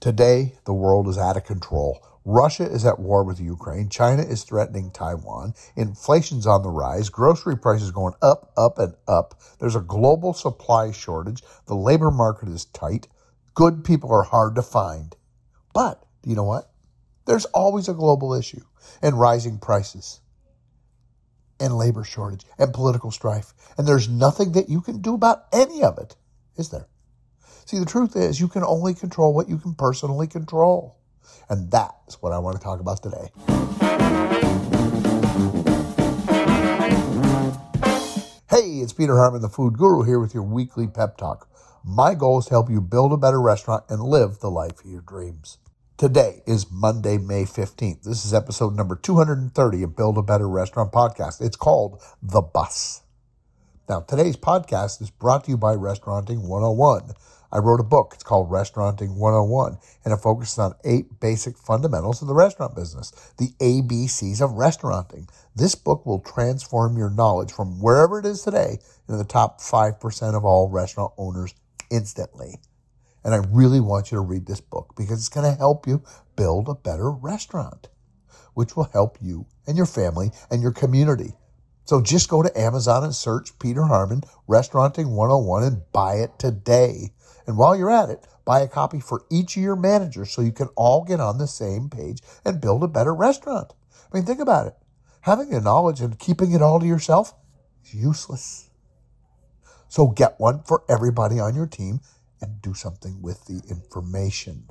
Today, the world is out of control. Russia is at war with Ukraine. China is threatening Taiwan. Inflation's on the rise. Grocery prices going up, up, and up. There's a global supply shortage. The labor market is tight. Good people are hard to find. But, do you know what? There's always a global issue and rising prices and labor shortage and political strife. And there's nothing that you can do about any of it, is there? See, the truth is, you can only control what you can personally control. And that's what I want to talk about today. Hey, it's Peter Harmon, the food guru, here with your weekly pep talk. My goal is to help you build a better restaurant and live the life of your dreams. Today is Monday, May 15th. This is episode number 230 of Build a Better Restaurant podcast. It's called The Bus. Now, today's podcast is brought to you by Restauranting 101. I wrote a book. It's called Restauranting 101, and it focuses on eight basic fundamentals of the restaurant business, the ABCs of restauranting. This book will transform your knowledge from wherever it is today into the top 5% of all restaurant owners instantly. And I really want you to read this book because it's going to help you build a better restaurant, which will help you and your family and your community. So just go to Amazon and search Peter Harmon Restauranting 101 and buy it today. And while you're at it, buy a copy for each of your managers so you can all get on the same page and build a better restaurant. I mean, think about it. Having the knowledge and keeping it all to yourself is useless. So get one for everybody on your team and do something with the information.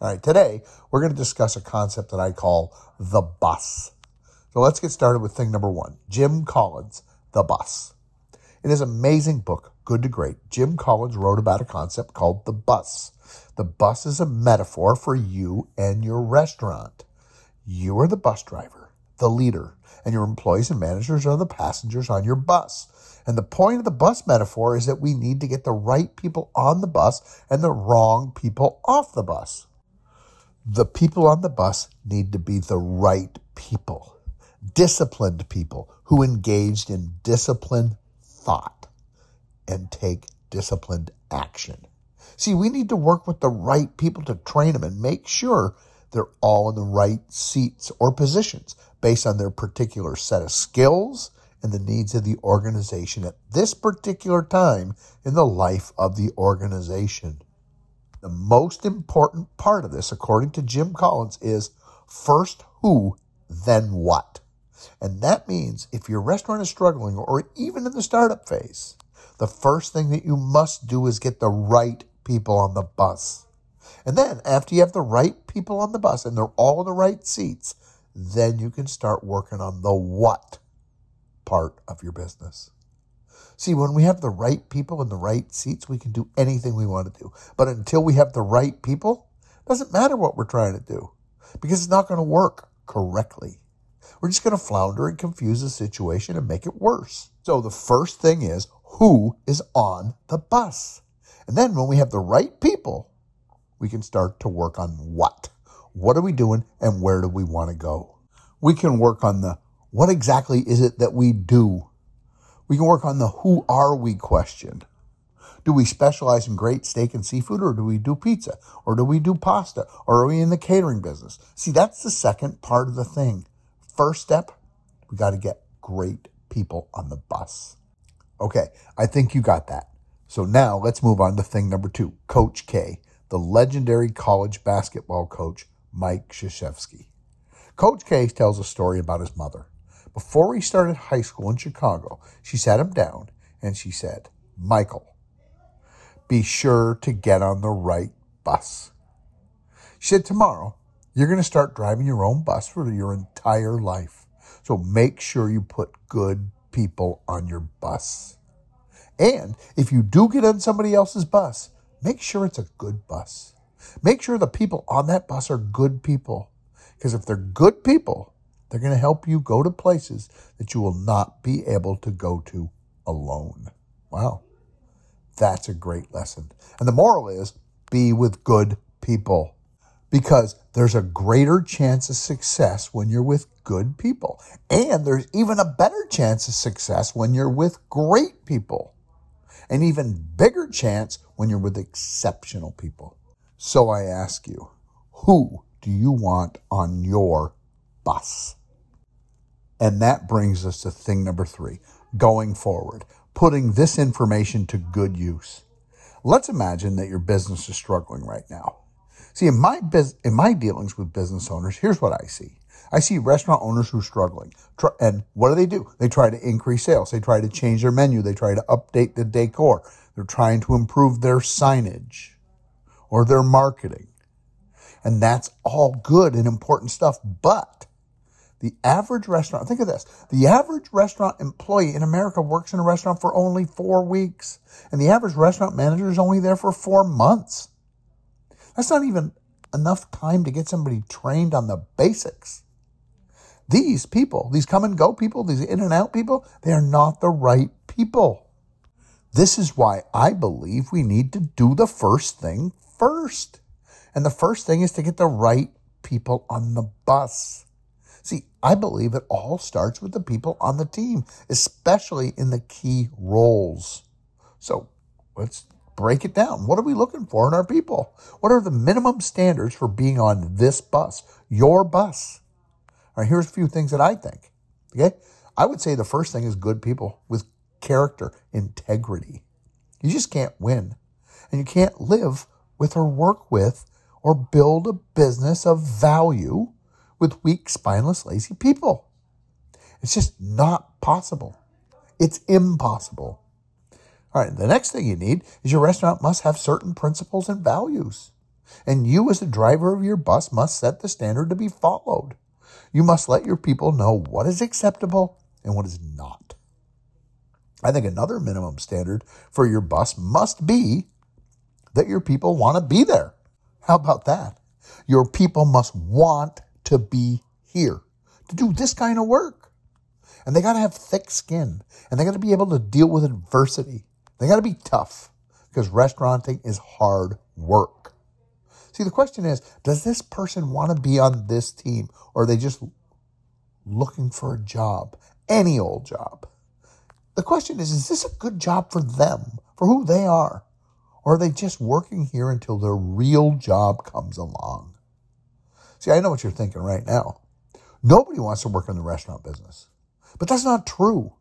All right, today we're going to discuss a concept that I call the bus. So let's get started with thing number one Jim Collins, The Bus. In his amazing book, Good to Great, Jim Collins wrote about a concept called the bus. The bus is a metaphor for you and your restaurant. You are the bus driver, the leader, and your employees and managers are the passengers on your bus. And the point of the bus metaphor is that we need to get the right people on the bus and the wrong people off the bus. The people on the bus need to be the right people, disciplined people who engaged in disciplined thought and take disciplined action. See, we need to work with the right people to train them and make sure they're all in the right seats or positions based on their particular set of skills and the needs of the organization at this particular time in the life of the organization. The most important part of this, according to Jim Collins, is first who, then what. And that means if your restaurant is struggling or even in the startup phase, the first thing that you must do is get the right people on the bus. And then after you have the right people on the bus and they're all in the right seats, then you can start working on the what part of your business. See, when we have the right people in the right seats, we can do anything we want to do. But until we have the right people, it doesn't matter what we're trying to do because it's not going to work correctly. We're just going to flounder and confuse the situation and make it worse. So the first thing is who is on the bus? And then when we have the right people, we can start to work on what. What are we doing and where do we want to go? We can work on the what exactly is it that we do? We can work on the who are we question. Do we specialize in great steak and seafood or do we do pizza or do we do pasta or are we in the catering business? See, that's the second part of the thing. First step, we got to get great people on the bus. Okay, I think you got that. So now let's move on to thing number two Coach K, the legendary college basketball coach, Mike Krzyzewski. Coach K tells a story about his mother. Before he started high school in Chicago, she sat him down and she said, Michael, be sure to get on the right bus. She said, Tomorrow, you're going to start driving your own bus for your entire life. So make sure you put good people on your bus. And if you do get on somebody else's bus, make sure it's a good bus. Make sure the people on that bus are good people. Because if they're good people, they're going to help you go to places that you will not be able to go to alone. Wow. That's a great lesson. And the moral is be with good people because there's a greater chance of success when you're with good people. And there's even a better chance of success when you're with great people. An even bigger chance when you're with exceptional people. So I ask you, who do you want on your bus? And that brings us to thing number three going forward, putting this information to good use. Let's imagine that your business is struggling right now. See, in my biz- in my dealings with business owners, here's what I see. I see restaurant owners who are struggling. And what do they do? They try to increase sales. They try to change their menu. They try to update the decor. They're trying to improve their signage or their marketing. And that's all good and important stuff. But the average restaurant, think of this. The average restaurant employee in America works in a restaurant for only four weeks. And the average restaurant manager is only there for four months. That's not even enough time to get somebody trained on the basics. These people, these come and go people, these in and out people, they are not the right people. This is why I believe we need to do the first thing first. And the first thing is to get the right people on the bus. See, I believe it all starts with the people on the team, especially in the key roles. So let's break it down. What are we looking for in our people? What are the minimum standards for being on this bus, your bus? All right, here's a few things that I think. Okay. I would say the first thing is good people with character, integrity. You just can't win. And you can't live with or work with or build a business of value with weak, spineless, lazy people. It's just not possible. It's impossible. All right, the next thing you need is your restaurant must have certain principles and values. And you, as the driver of your bus, must set the standard to be followed. You must let your people know what is acceptable and what is not. I think another minimum standard for your bus must be that your people want to be there. How about that? Your people must want to be here to do this kind of work. And they got to have thick skin and they got to be able to deal with adversity. They got to be tough because restauranting is hard work. See, the question is does this person want to be on this team or are they just looking for a job? Any old job. The question is is this a good job for them, for who they are? Or are they just working here until their real job comes along? See, I know what you're thinking right now. Nobody wants to work in the restaurant business. But that's not true.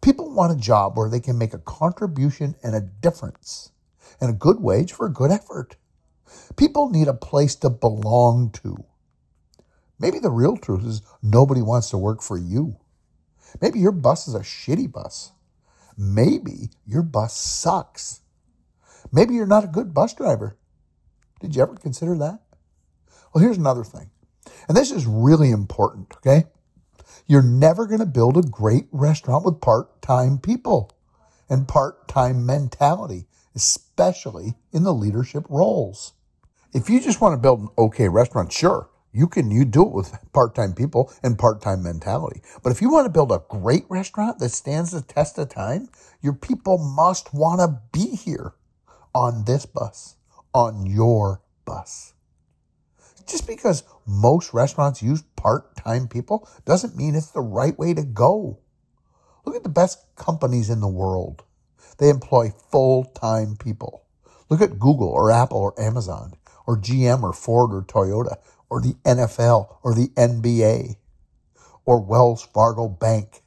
People want a job where they can make a contribution and a difference and a good wage for a good effort. People need a place to belong to. Maybe the real truth is nobody wants to work for you. Maybe your bus is a shitty bus. Maybe your bus sucks. Maybe you're not a good bus driver. Did you ever consider that? Well, here's another thing. And this is really important, okay? You're never going to build a great restaurant with part time people and part time mentality, especially in the leadership roles. If you just want to build an okay restaurant, sure, you can you do it with part-time people and part-time mentality. But if you want to build a great restaurant that stands the test of time, your people must want to be here on this bus, on your bus. Just because most restaurants use part-time people doesn't mean it's the right way to go. Look at the best companies in the world. They employ full-time people. Look at Google or Apple or Amazon or GM or Ford or Toyota or the NFL or the NBA or Wells Fargo Bank.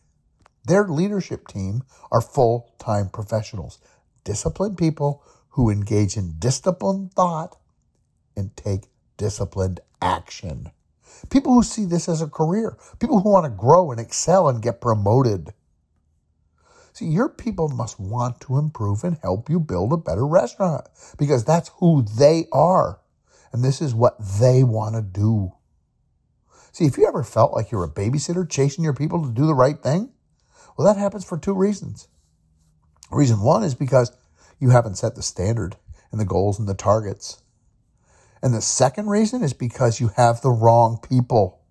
Their leadership team are full time professionals, disciplined people who engage in disciplined thought and take disciplined action. People who see this as a career, people who want to grow and excel and get promoted. See, your people must want to improve and help you build a better restaurant because that's who they are. And this is what they want to do. See, if you ever felt like you're a babysitter chasing your people to do the right thing, well, that happens for two reasons. Reason one is because you haven't set the standard and the goals and the targets. And the second reason is because you have the wrong people.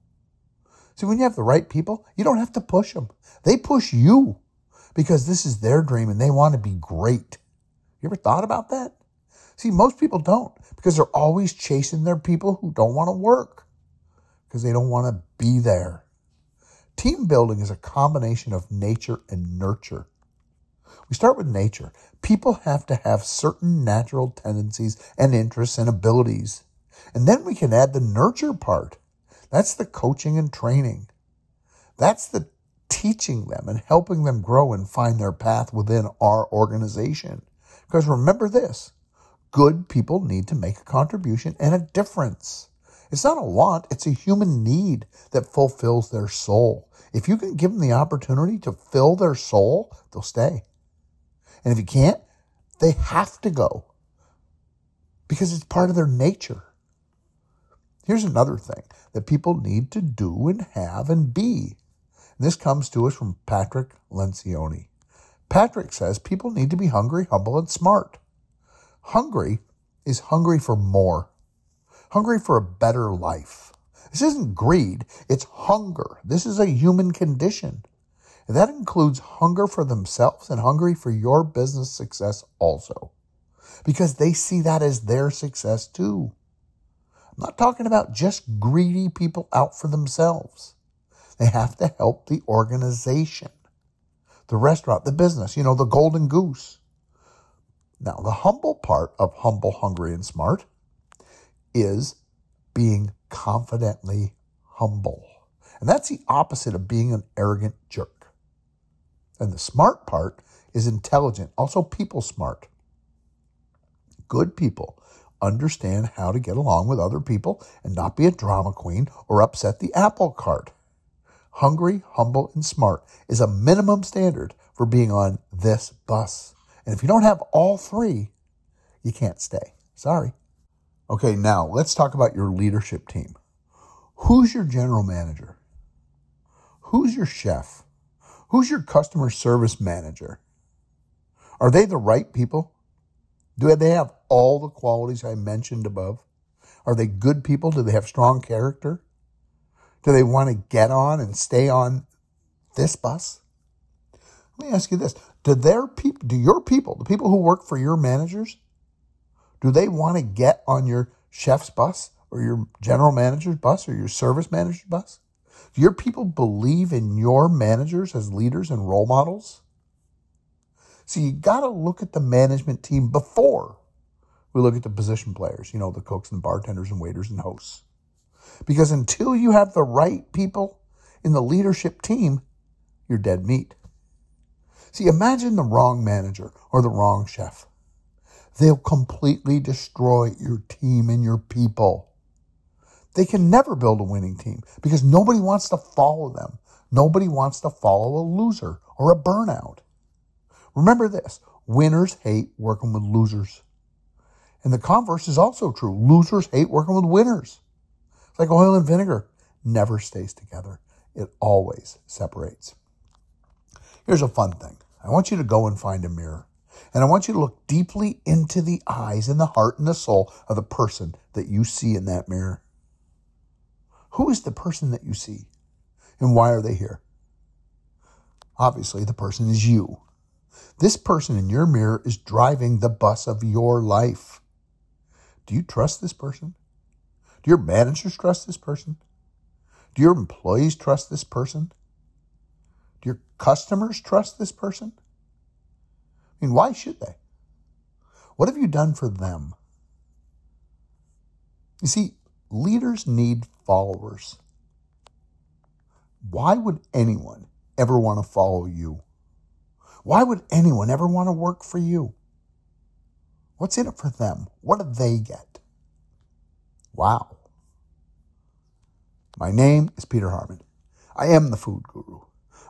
See, when you have the right people, you don't have to push them. They push you because this is their dream and they want to be great. You ever thought about that? See, most people don't because they're always chasing their people who don't want to work because they don't want to be there. Team building is a combination of nature and nurture. We start with nature. People have to have certain natural tendencies and interests and abilities. And then we can add the nurture part. That's the coaching and training. That's the teaching them and helping them grow and find their path within our organization. Because remember this good people need to make a contribution and a difference. It's not a want, it's a human need that fulfills their soul. If you can give them the opportunity to fill their soul, they'll stay. And if you can't, they have to go because it's part of their nature. Here's another thing that people need to do and have and be. And this comes to us from Patrick Lencioni. Patrick says people need to be hungry, humble, and smart. Hungry is hungry for more, hungry for a better life. This isn't greed, it's hunger. This is a human condition. That includes hunger for themselves and hungry for your business success also, because they see that as their success too. I'm not talking about just greedy people out for themselves. They have to help the organization, the restaurant, the business, you know, the golden goose. Now, the humble part of humble, hungry, and smart is being confidently humble. And that's the opposite of being an arrogant jerk. And the smart part is intelligent, also people smart. Good people understand how to get along with other people and not be a drama queen or upset the apple cart. Hungry, humble, and smart is a minimum standard for being on this bus. And if you don't have all three, you can't stay. Sorry. Okay, now let's talk about your leadership team. Who's your general manager? Who's your chef? Who's your customer service manager? Are they the right people? Do they have all the qualities I mentioned above? Are they good people? Do they have strong character? Do they want to get on and stay on this bus? Let me ask you this. Do their people, do your people, the people who work for your managers, do they want to get on your chef's bus or your general manager's bus or your service manager's bus? Do your people believe in your managers as leaders and role models? So you got to look at the management team before we look at the position players, you know, the cooks and bartenders and waiters and hosts. Because until you have the right people in the leadership team, you're dead meat. See, imagine the wrong manager or the wrong chef. They'll completely destroy your team and your people. They can never build a winning team because nobody wants to follow them. Nobody wants to follow a loser or a burnout. Remember this winners hate working with losers. And the converse is also true. Losers hate working with winners. It's like oil and vinegar never stays together, it always separates. Here's a fun thing I want you to go and find a mirror. And I want you to look deeply into the eyes and the heart and the soul of the person that you see in that mirror. Who is the person that you see? And why are they here? Obviously, the person is you. This person in your mirror is driving the bus of your life. Do you trust this person? Do your managers trust this person? Do your employees trust this person? Do your customers trust this person? I mean, why should they? What have you done for them? You see, leaders need followers. Why would anyone ever want to follow you? Why would anyone ever want to work for you? What's in it for them? What do they get? Wow. My name is Peter Harmon. I am the food guru.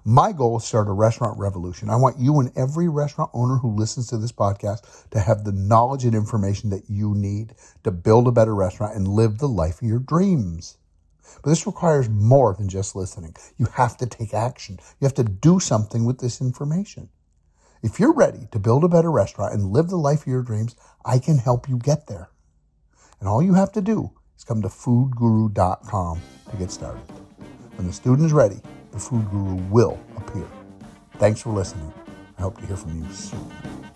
My goal is to start a restaurant revolution. I want you and every restaurant owner who listens to this podcast to have the knowledge and information that you need to build a better restaurant and live the life of your dreams. But this requires more than just listening. You have to take action. You have to do something with this information. If you're ready to build a better restaurant and live the life of your dreams, I can help you get there. And all you have to do is come to foodguru.com to get started. When the student is ready, the food guru will appear. Thanks for listening. I hope to hear from you soon.